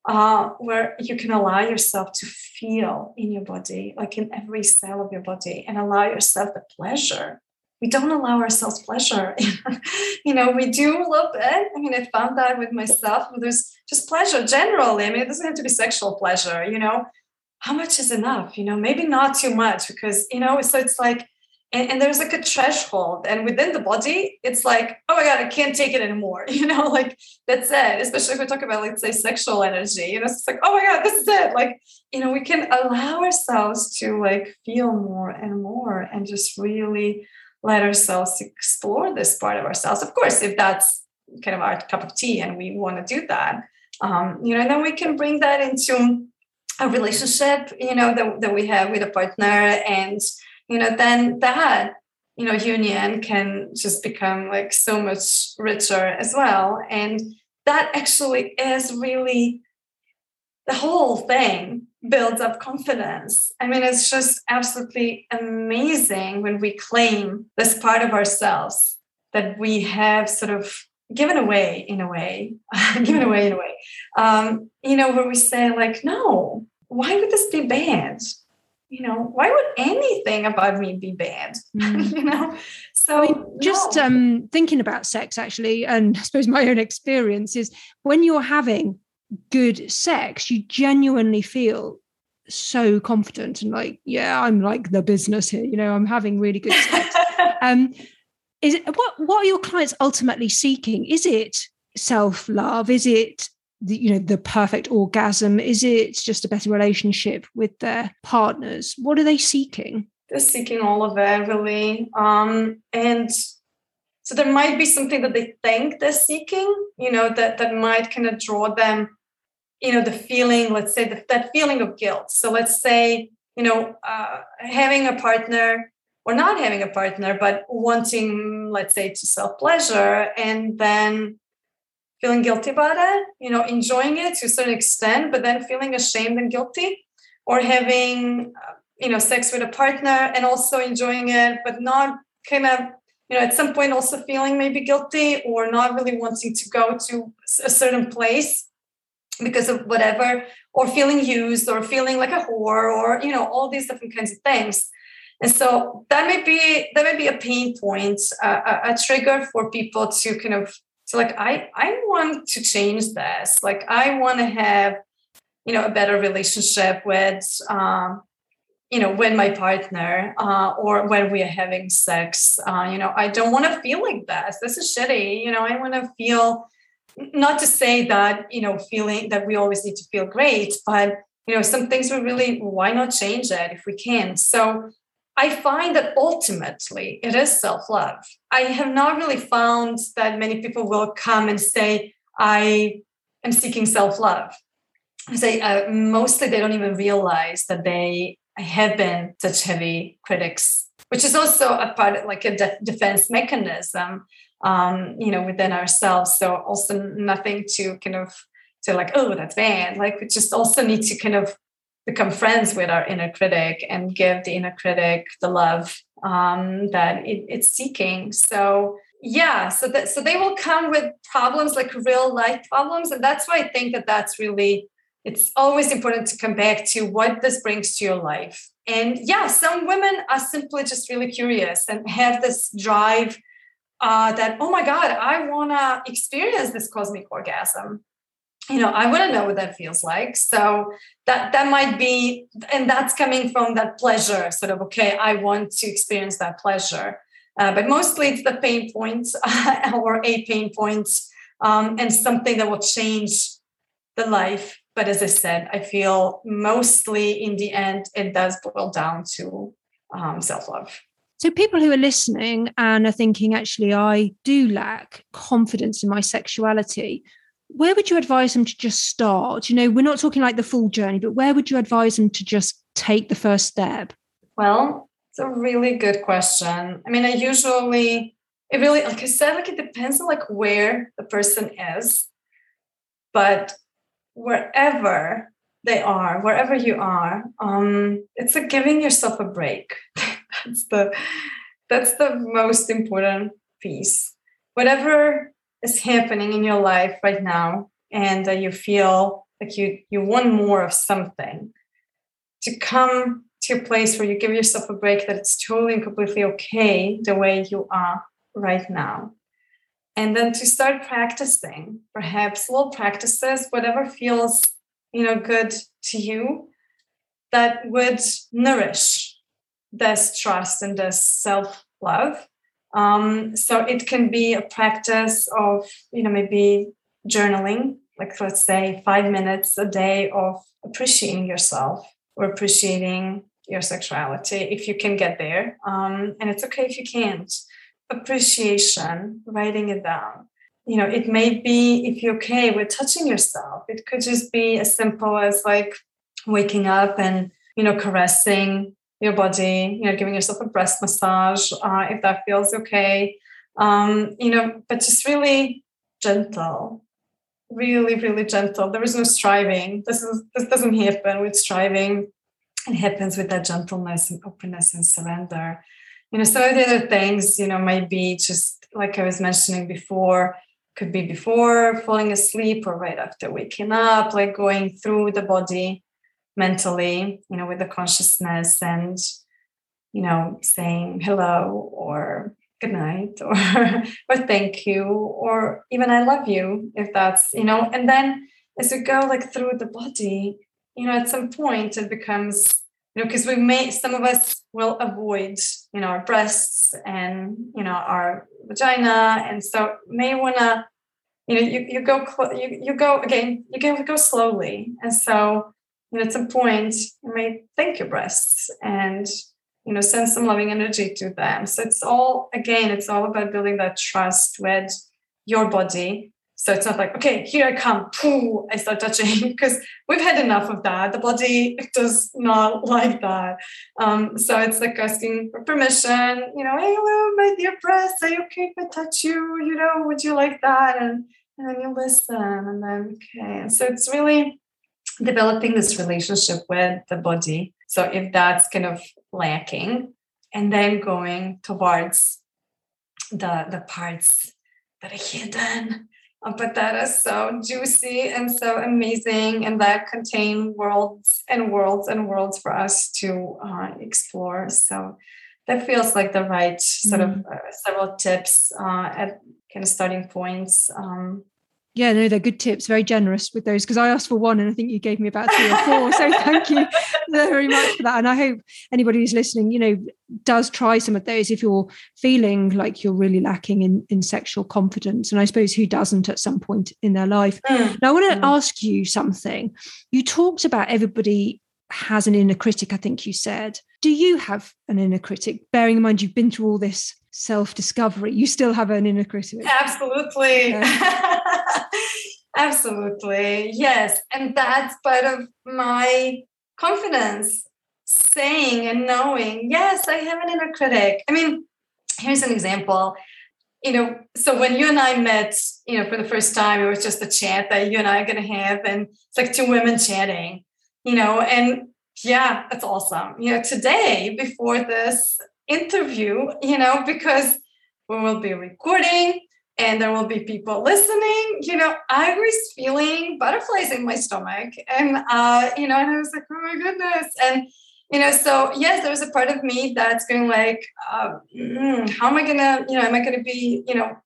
uh, where you can allow yourself to feel in your body, like in every cell of your body, and allow yourself the pleasure. We don't allow ourselves pleasure. you know, we do a little bit. I mean, I found that with myself. There's just pleasure generally. I mean, it doesn't have to be sexual pleasure, you know. How much is enough? You know, maybe not too much because, you know, so it's like and, and, there's like a threshold and within the body it's like oh my god i can't take it anymore you know like that's it especially if we talk about like say sexual energy you know it's like oh my god this is it like you know we can allow ourselves to like feel more and more and just really let ourselves explore this part of ourselves. Of course if that's kind of our cup of tea and we want to do that um, you know then we can bring that into a relationship you know that, that we have with a partner and you know then that you know union can just become like so much richer as well. And that actually is really the whole thing builds up confidence. I mean it's just absolutely amazing when we claim this part of ourselves that we have sort of given away in a way given away in a way. Um, you know where we say like no why would this be bad you know why would anything about me be bad mm. you know? So I mean, just no. um thinking about sex actually and i suppose my own experience is when you're having good sex you genuinely feel so confident and like yeah i'm like the business here you know i'm having really good sex. Um is it what what are your clients ultimately seeking? Is it self love is it the, you know the perfect orgasm? Is it just a better relationship with their partners? What are they seeking? They're seeking all of it really. Um, and so there might be something that they think they're seeking you know that that might kind of draw them you know the feeling let's say the, that feeling of guilt. So let's say you know uh, having a partner or not having a partner but wanting let's say to self pleasure and then feeling guilty about it, you know, enjoying it to a certain extent, but then feeling ashamed and guilty, or having, uh, you know, sex with a partner and also enjoying it, but not kind of you know at some point also feeling maybe guilty or not really wanting to go to a certain place because of whatever or feeling used or feeling like a whore or you know all these different kinds of things. And so that may be that may be a pain point uh, a, a trigger for people to kind of so like i i want to change this. Like i want to have you know a better relationship with um, you know when my partner uh, or when we are having sex. Uh, you know i don't want to feel like this. This is shitty. You know i want to feel not to say that you know feeling that we always need to feel great but you know some things we really why not change it if we can? So i find that ultimately it is self-love. I have not really found that many people will come and say i am seeking self-love. I say uh, mostly they don't even realize that they have been such heavy critics, which is also a part of like a de- defense mechanism, um, you know, within ourselves. So also nothing to kind of to like, oh, that's bad. Like we just also need to kind of become friends with our inner critic and give the inner critic the love um, that it, it's seeking. So yeah, so that so they will come with problems like real life problems, and that's why I think that that's really it's always important to come back to what this brings to your life. And yeah, some women are simply just really curious and have this drive uh, that, oh my God, I want to experience this cosmic orgasm. You know, I want to know what that feels like. So that that might be, and that's coming from that pleasure, sort of, okay, I want to experience that pleasure. Uh, but mostly it's the pain points or a pain point um, and something that will change the life but as I said, I feel mostly in the end, it does boil down to um, self love. So, people who are listening and are thinking, actually, I do lack confidence in my sexuality, where would you advise them to just start? You know, we're not talking like the full journey, but where would you advise them to just take the first step? Well, it's a really good question. I mean, I usually, it really, like I said, like it depends on like where the person is. But wherever they are, wherever you are, um, it's like giving yourself a break. that's the that's the most important piece. Whatever is happening in your life right now, and uh, you feel like you you want more of something, to come to a place where you give yourself a break that it's totally and completely okay the way you are right now and then to start practicing perhaps little practices whatever feels you know good to you that would nourish this trust and this self-love. Um, so it can be a practice of you know maybe journaling like let's say five minutes a day of appreciating yourself or appreciating your sexuality if you can get there. Um, and it's okay if you can't. Appreciation, writing it down. You know, it may be if you're okay with touching yourself, it could just be as simple as like waking up and, you know, caressing your body, you know, giving yourself a breast massage uh, if that feels okay. Um, you know, but just really gentle, really, really gentle. There is no striving. This is this doesn't happen with striving. It happens with that gentleness and openness and surrender you know some of the other things you know might be just like i was mentioning before could be before falling asleep or right after waking up like going through the body mentally you know with the consciousness and you know saying hello or good night or or thank you or even i love you if that's you know and then as we go like through the body you know at some point it becomes you know because we may some of us will avoid you know our breasts and you know our vagina. And so may want to you know you, you go you, you go again you can go slowly. And so know at some point you may thank your breasts and you know send some loving energy to them so it's all again it's all about building that trust with your body so it's not like, okay, here I come, pooh, I start touching because we've had enough of that. The body does not like that. Um, so it's like asking for permission, you know, hey, hello, my dear breast, are you okay if I touch you? You know, would you like that? And, and then you listen and then, okay. And so it's really developing this relationship with the body. So if that's kind of lacking, and then going towards the the parts that are hidden uh, but that is so juicy and so amazing and that contain worlds and worlds and worlds for us to uh, explore so that feels like the right sort mm. of uh, several tips uh, at kind of starting points um, yeah, no, they're good tips. Very generous with those because I asked for one and I think you gave me about three or four. so thank you very much for that. And I hope anybody who's listening, you know, does try some of those if you're feeling like you're really lacking in, in sexual confidence. And I suppose who doesn't at some point in their life. Mm. Now, I want to mm. ask you something. You talked about everybody has an inner critic, I think you said. Do you have an inner critic, bearing in mind you've been through all this self discovery? You still have an inner critic? Absolutely. Yeah. Absolutely. Yes. And that's part of my confidence saying and knowing, yes, I have an inner critic. I mean, here's an example. You know, so when you and I met, you know, for the first time, it was just a chat that you and I are going to have, and it's like two women chatting, you know, and yeah, that's awesome. You know, today, before this interview, you know, because we will be recording and there will be people listening. You know, I was feeling butterflies in my stomach, and uh, you know, and I was like, oh my goodness, and you know, so yes, there's a part of me that's going like, uh, mm, how am I gonna, you know, am I gonna be, you know,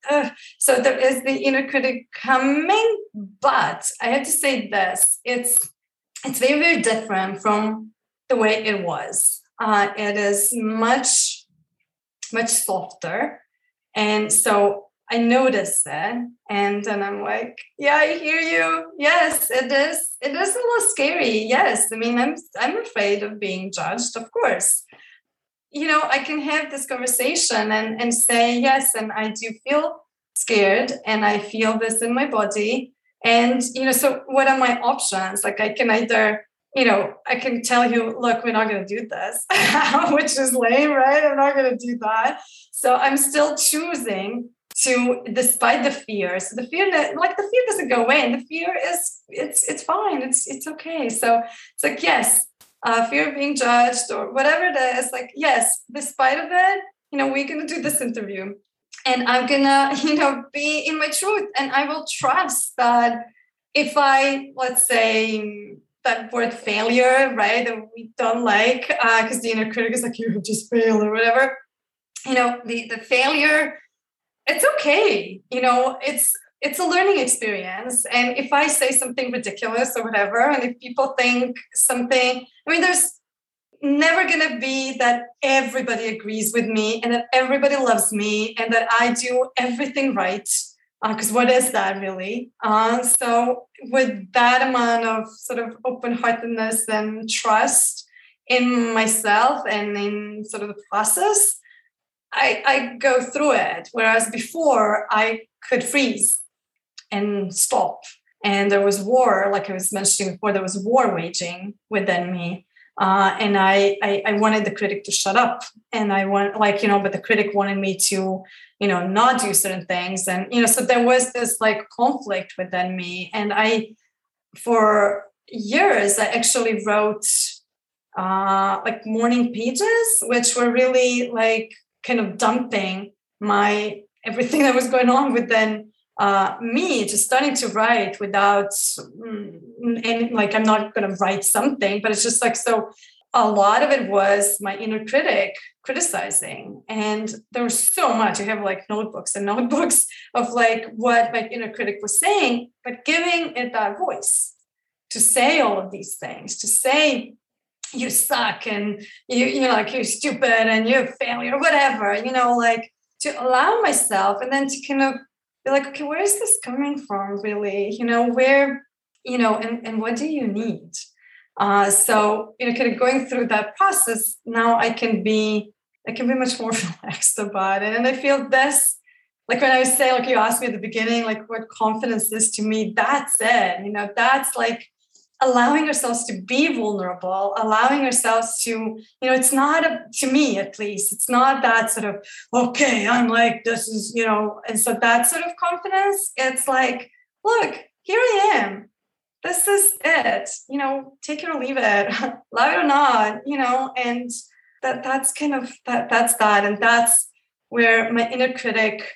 so there is the inner critic coming, but I have to say this: it's it's very very different from the way it was. Uh, it is much much softer, and so I noticed that. And then I'm like, yeah, I hear you. Yes, it is. It is a little scary. Yes. I mean, I'm I'm afraid of being judged, of course. You know, I can have this conversation and, and say, yes, and I do feel scared and I feel this in my body. And, you know, so what are my options? Like I can either you know, I can tell you, look, we're not going to do this, which is lame, right? I'm not going to do that. So I'm still choosing to despite the fear so the fear that like the fear doesn't go away and the fear is it's it's fine it's it's okay so it's like yes uh, fear of being judged or whatever it is like yes despite of it you know we're gonna do this interview and i'm gonna you know be in my truth and i will trust that if i let's say that word failure right that we don't like because uh, the inner critic is like you have just failed or whatever. You know the the failure it's okay you know it's it's a learning experience. And if i say something ridiculous or whatever and if people think something i mean there's never to be that everybody agrees with me and that everybody loves me and that i do everything right because uh, what is that really uh, so with that amount of sort of open-heartedness and trust in myself and in sort of the process I, I go through it. Whereas before, I could freeze and stop. And there was war, like I was mentioning before, there was war waging within me. Uh, and I, I, I wanted the critic to shut up. And i want like you know but the critic wanted me to you know not do certain things. And you know so there was this like conflict within me. And i for years i actually wrote uh like morning pages which were really like kind of dumping my everything that was going on within uh, me, just starting to write without mm, and like I'm not going to write something, but it's just like so. A lot of it was my inner critic criticizing, and there was so much. I have like notebooks and notebooks of like what my inner critic was saying, but giving it that voice to say all of these things, to say you suck and you you know like you're stupid and you're a failure whatever you know like to allow myself and then to kind of be like okay where is this coming from really? You know where you know and, and what do you need? Uh, so you know kind of going through that process now i can be i can be much more relaxed about it. And i feel this like when i was saying like you asked me at the beginning like what confidence is to me that's it you know that's like allowing ourselves to be vulnerable allowing ourselves to you know it's not a, to me at least it's not that sort of okay i'm like this is you know and so that sort of confidence it's like look here i am. This is it. You know take it or leave it. Love it or not you know and that that's kind of that that's that and that's where my inner critic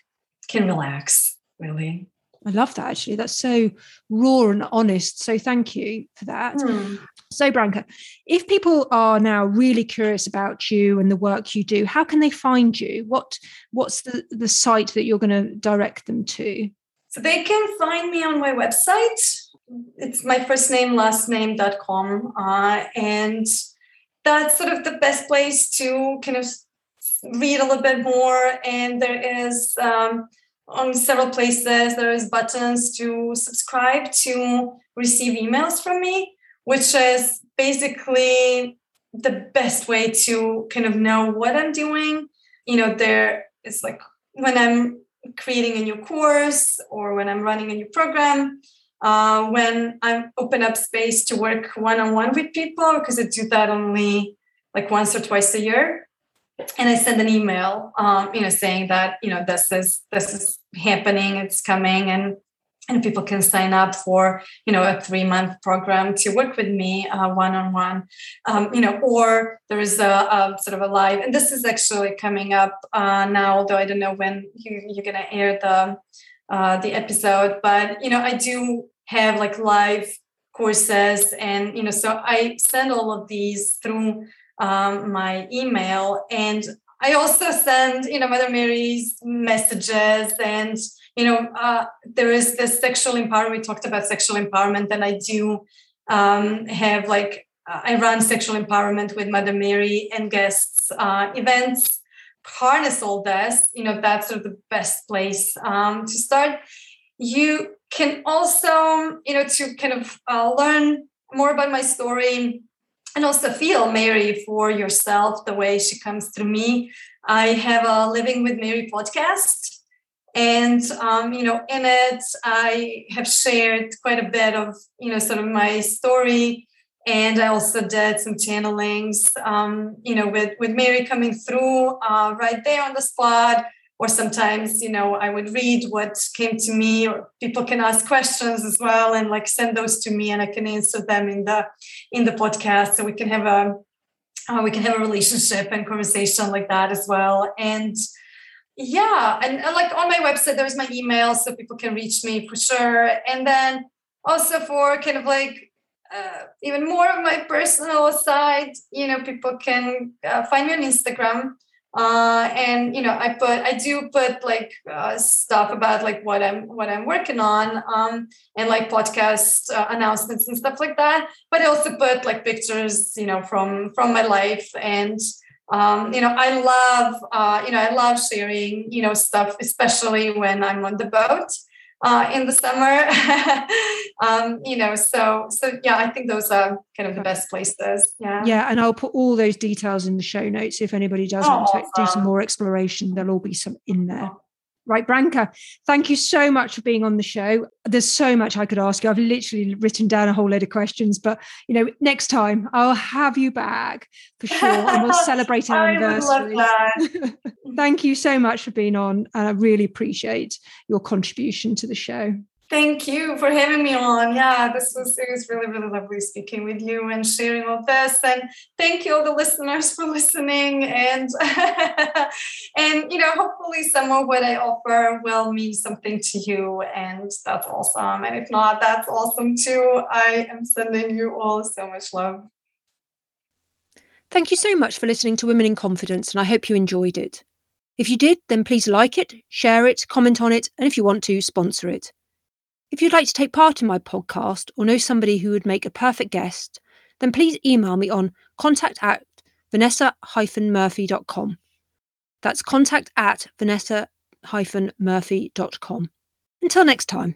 can relax really I love that actually. That's so raw and honest. So thank you for that. Mm. So Branka, if people are now really curious about you and the work you do, how can they find you? What what's the, the site that you're going to direct them to? So they can find me on my website. It's my first name, last name.com. Uh, and that's sort of the best place to kind of read a little bit more. And there is um, on several places there is buttons to subscribe to receive emails from me which is basically the best way to kind of know what i'm doing. You know there is like when i'm creating a new course or when i'm running a new program uh, when i open up space to work one-on-one with people because i do that only like once or twice a year and I send an email, um, you know, saying that you know this is this is happening, it's coming, and and people can sign up for you know a three month program to work with me one on one, you know, or there is a, a, sort of a live, and this is actually coming up uh, now, although I don't know when you, you're going to air the uh, the episode, but you know, I do have like live courses, and you know, so I send all of these through um, my email and I also send, you know, Mother Mary's messages and, you know, uh, there is this sexual empowerment. We talked about sexual empowerment and I do um, have like, uh, I run sexual empowerment with Mother Mary and guests uh, events, harness all this, you know, that's sort of the best place um, to start. You can also, you know, to kind of uh, learn more about my story and also feel Mary for yourself the way she comes through me. I have a Living with Mary podcast. And um, you know, in it, I have shared quite a bit of you know, sort of my story, and I also did some channelings, um, you know, with with Mary coming through uh, right there on the spot, or sometimes you know i would read what came to me or people can ask questions as well and like send those to me and i can answer them in the in the podcast. So we can have a uh, we can have a relationship and conversation like that as well. And yeah and, and like on my website there's my email so people can reach me for sure. And then also for kind of like uh, even more of my personal side you know people can uh, find me on instagram uh, and you know i put i do put like uh, stuff about like what i'm what i'm working on um, and like podcast uh, announcements and stuff like that. But i also put like pictures you know from from my life. And um, you know i love uh, you know i love sharing you know stuff especially when i'm on the boat uh, in the summer. um, you know, so so yeah, I think those are kind of the best places. Yeah. Yeah, and I'll put all those details in the show notes. If anybody does oh, want to awesome. do some more exploration, there'll all be some in there. Right, Branka, thank you so much for being on the show. There's so much I could ask you. I've literally written down a whole load of questions, but you know, next time I'll have you back for sure, and we'll celebrate our anniversary. thank you so much for being on, and I really appreciate your contribution to the show. Thank you for having me on. Yeah, this was it was really really lovely speaking with you and sharing all this. And thank you all the listeners for listening. And and you know, hopefully some of what I offer will mean something to you. And that's awesome. And if not, that's awesome too. I am sending you all so much love. Thank you so much for listening to Women in Confidence, and I hope you enjoyed it. If you did, then please like it, share it, comment on it, and if you want to, sponsor it. If you'd like to take part in my podcast or know somebody who would make a perfect guest, then please email me on contact at vanessa-murphy.com. That's contact at vanessa-murphy.com. Until next time.